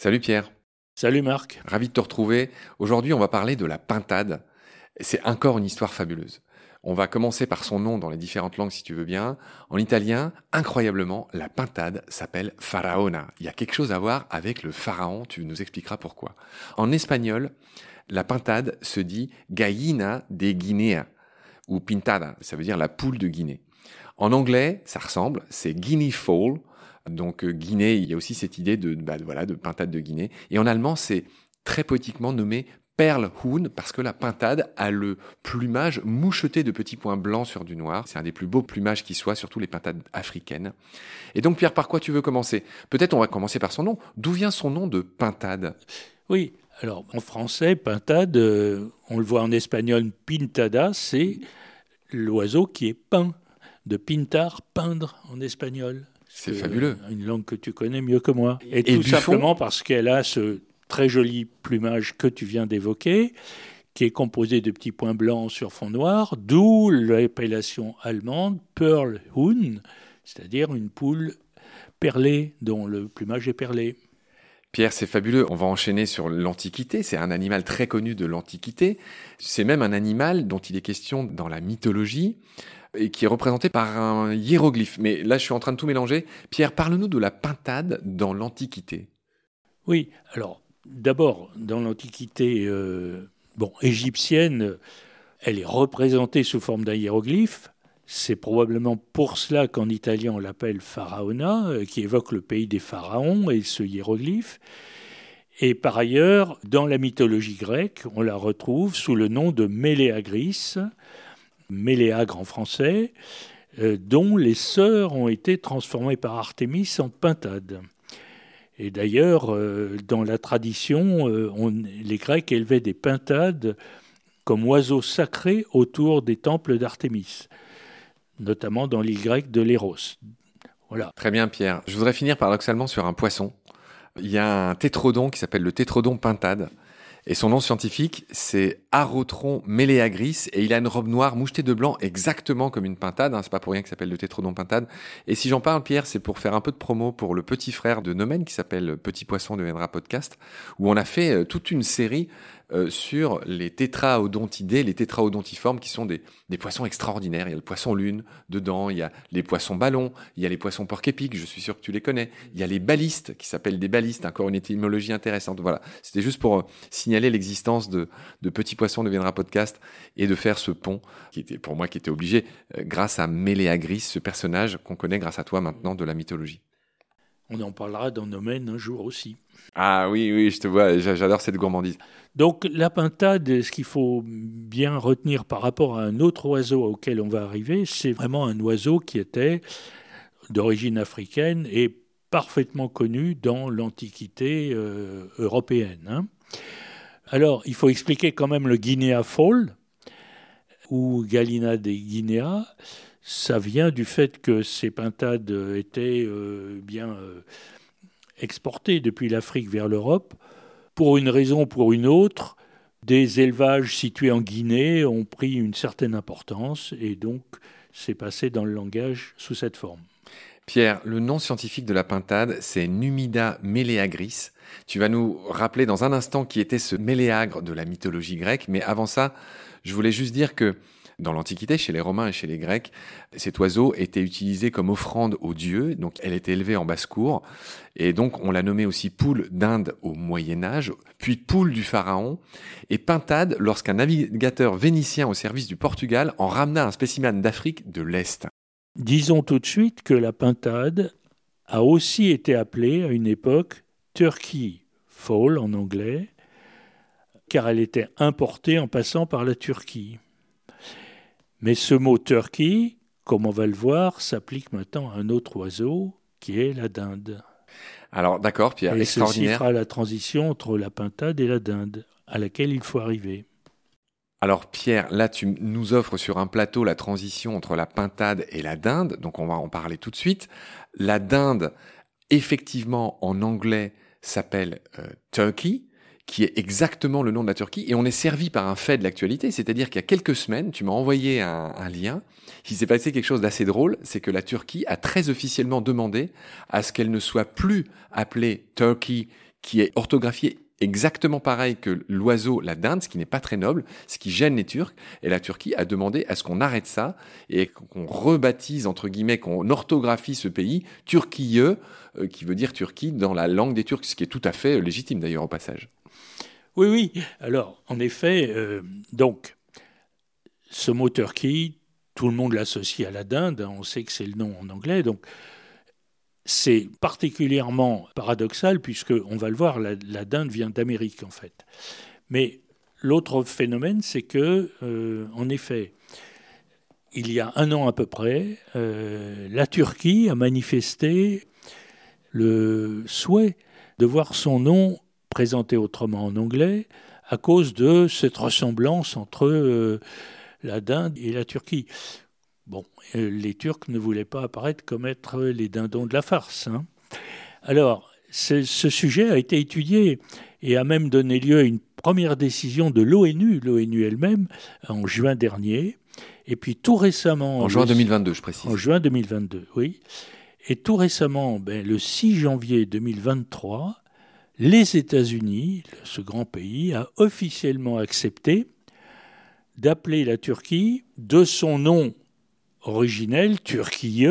Salut Pierre. Salut Marc. Ravi de te retrouver. Aujourd'hui, on va parler de la pintade. C'est encore une histoire fabuleuse. On va commencer par son nom dans les différentes langues si tu veux bien. En italien, incroyablement, la pintade s'appelle faraona. Il y a quelque chose à voir avec le pharaon, tu nous expliqueras pourquoi. En espagnol, la pintade se dit gallina de Guinea ou pintada, ça veut dire la poule de Guinée. En anglais, ça ressemble, c'est guinea fowl. Donc euh, Guinée, il y a aussi cette idée de, bah, voilà, de pintade de Guinée. Et en allemand, c'est très poétiquement nommé Perlhuhn parce que la pintade a le plumage moucheté de petits points blancs sur du noir. C'est un des plus beaux plumages qui soit, surtout les pintades africaines. Et donc Pierre, par quoi tu veux commencer? Peut-être on va commencer par son nom. D'où vient son nom de pintade? Oui, alors en français, pintade, euh, on le voit en espagnol, pintada, c'est l'oiseau qui est peint. De pintar, peindre en espagnol. C'est fabuleux. Une langue que tu connais mieux que moi. Et, tout simplement parce qu'elle a ce très joli plumage que tu viens d'évoquer, qui est composé de petits points blancs sur fond noir, d'où l'appellation allemande Perlhuhn, c'est-à-dire une poule perlée dont le plumage est perlé. Pierre, c'est fabuleux. On va enchaîner sur l'Antiquité. C'est un animal très connu de l'Antiquité. C'est même un animal dont il est question dans la mythologie et qui est représenté par un hiéroglyphe. Mais là, je suis en train de tout mélanger. Pierre, parle-nous de la pintade dans l'Antiquité. Oui, alors d'abord, dans l'Antiquité euh, bon, égyptienne, elle est représentée sous forme d'un hiéroglyphe. C'est probablement pour cela qu'en italien on l'appelle Pharaona, euh, qui évoque le pays des pharaons et ce hiéroglyphe. Et par ailleurs, dans la mythologie grecque, on la retrouve sous le nom de Méléagris, Méléagre en français, euh, dont les sœurs ont été transformées par Artémis en pintades. Et d'ailleurs, euh, dans la tradition, les Grecs élevaient des pintades comme oiseaux sacrés autour des temples d'Artémis notamment dans l'île grecque de Léros. Voilà. Très bien, Pierre. Je voudrais finir paradoxalement sur un poisson. Il y a un tétrodon qui s'appelle le tétrodon pintade. Et son nom scientifique, c'est Arotron meleagris, et il a une robe noire mouchetée de blanc, exactement comme une pintade. Hein, c'est pas pour rien qu'il s'appelle le tétrodon pintade. Et si j'en parle, Pierre, c'est pour faire un peu de promo pour le petit frère de Nomen qui s'appelle Petit Poisson de Vendra Podcast, où on a fait euh, toute une série euh, sur les tétraodontidés, les tétraodontiformes, qui sont des, des, poissons extraordinaires. Il y a le poisson lune dedans, il y a les poissons ballons, il y a les poissons porc-épics, je suis sûr que tu les connais. Il y a les balistes, qui s'appellent des balistes, encore une étymologie intéressante. Voilà, c'était juste pour euh, signaler l'existence de, de Petits Poissons deviendra podcast et de faire ce pont, qui était pour moi qui était obligé, euh, grâce à Méléagris, ce personnage qu'on connaît grâce à toi maintenant de la mythologie. On en parlera dans Nomen un jour aussi. Ah oui, oui, je te vois, j'adore cette gourmandise. Donc la pintade, ce qu'il faut bien retenir par rapport à un autre oiseau auquel on va arriver, c'est vraiment un oiseau qui était d'origine africaine et parfaitement connu dans l'Antiquité euh, européenne. Hein. Alors, il faut expliquer quand même le Guinea Fall, ou Galina de Guinea. Ça vient du fait que ces pintades étaient euh, bien euh, exportées depuis l'Afrique vers l'Europe pour une raison ou pour une autre, des élevages situés en Guinée ont pris une certaine importance et donc c'est passé dans le langage sous cette forme. Pierre, le nom scientifique de la pintade, c'est Numida meleagris. Tu vas nous rappeler dans un instant qui était ce méléagre de la mythologie grecque, mais avant ça, je voulais juste dire que dans l'Antiquité, chez les Romains et chez les Grecs, cet oiseau était utilisé comme offrande aux dieux, donc elle était élevée en basse-cour, et donc on l'a nommée aussi poule d'Inde au Moyen Âge, puis poule du Pharaon, et pintade lorsqu'un navigateur vénitien au service du Portugal en ramena un spécimen d'Afrique de l'Est. Disons tout de suite que la pintade a aussi été appelée à une époque Turkey Fall en anglais, car elle était importée en passant par la Turquie. Mais ce mot turkey, comme on va le voir, s'applique maintenant à un autre oiseau qui est la dinde. Alors d'accord, Pierre, et extraordinaire. Ceci fera la transition entre la pintade et la dinde, à laquelle il faut arriver. Alors Pierre, là tu nous offres sur un plateau la transition entre la pintade et la dinde, donc on va en parler tout de suite. La dinde, effectivement, en anglais, s'appelle euh, turkey, qui est exactement le nom de la Turquie, et on est servi par un fait de l'actualité, c'est-à-dire qu'il y a quelques semaines, tu m'as envoyé un, lien, il s'est passé quelque chose d'assez drôle, c'est que la Turquie a très officiellement demandé à ce qu'elle ne soit plus appelée Turkey, qui est orthographié exactement pareil que l'oiseau, la dinde, ce qui n'est pas très noble, ce qui gêne les Turcs. Et la Turquie a demandé à ce qu'on arrête ça et qu'on rebaptise, entre guillemets, qu'on orthographie ce pays, Turquie, euh, qui veut dire Turquie dans la langue des Turcs, ce qui est tout à fait légitime d'ailleurs au passage. Oui, oui. Alors, en effet, euh, donc, ce mot Turquie, tout le monde l'associe à la dinde, on sait que c'est le nom en anglais, donc c'est particulièrement paradoxal puisque, on va le voir, la, dinde vient d'Amérique en fait. Mais l'autre phénomène, c'est que, euh, en effet, il y a un an à peu près, euh, la Turquie a manifesté le souhait de voir son nom présenté autrement en anglais à cause de cette ressemblance entre euh, la Dinde et la Turquie. Bon, euh, les Turcs ne voulaient pas apparaître comme être les dindons de la farce. Hein. Alors, ce sujet a été étudié et a même donné lieu à une première décision de l'ONU, l'ONU elle-même, en juin dernier. Et puis tout récemment... En juin 2022, je précise. En juin 2022, oui. Et tout récemment, ben, le 6 janvier 2023, les États-Unis, ce grand pays, a officiellement accepté d'appeler la Turquie de son nom originel Turquie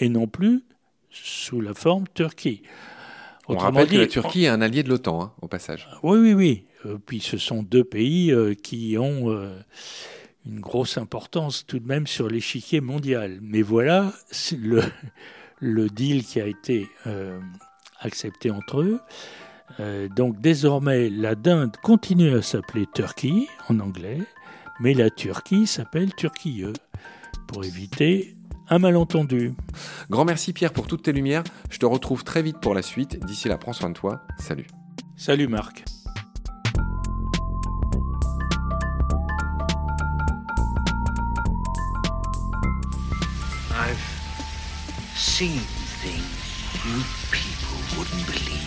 et non plus sous la forme Turquie. On rappelle que la Turquie est un allié de l'OTAN, hein, au passage. Oui, oui, oui. Euh, puis ce sont deux pays euh, qui ont euh, une grosse importance tout de même sur l'échiquier mondial. Mais voilà le, le deal qui a été accepté entre eux. donc désormais, la Dinde continue à s'appeler Turquie en anglais, mais la Turquie s'appelle Turquie pour éviter un malentendu. Grand merci Pierre pour toutes tes lumières. Je te retrouve très vite pour la suite. D'ici là, prends soin de toi. Salut. Salut Marc. I've seen things you people wouldn't believe.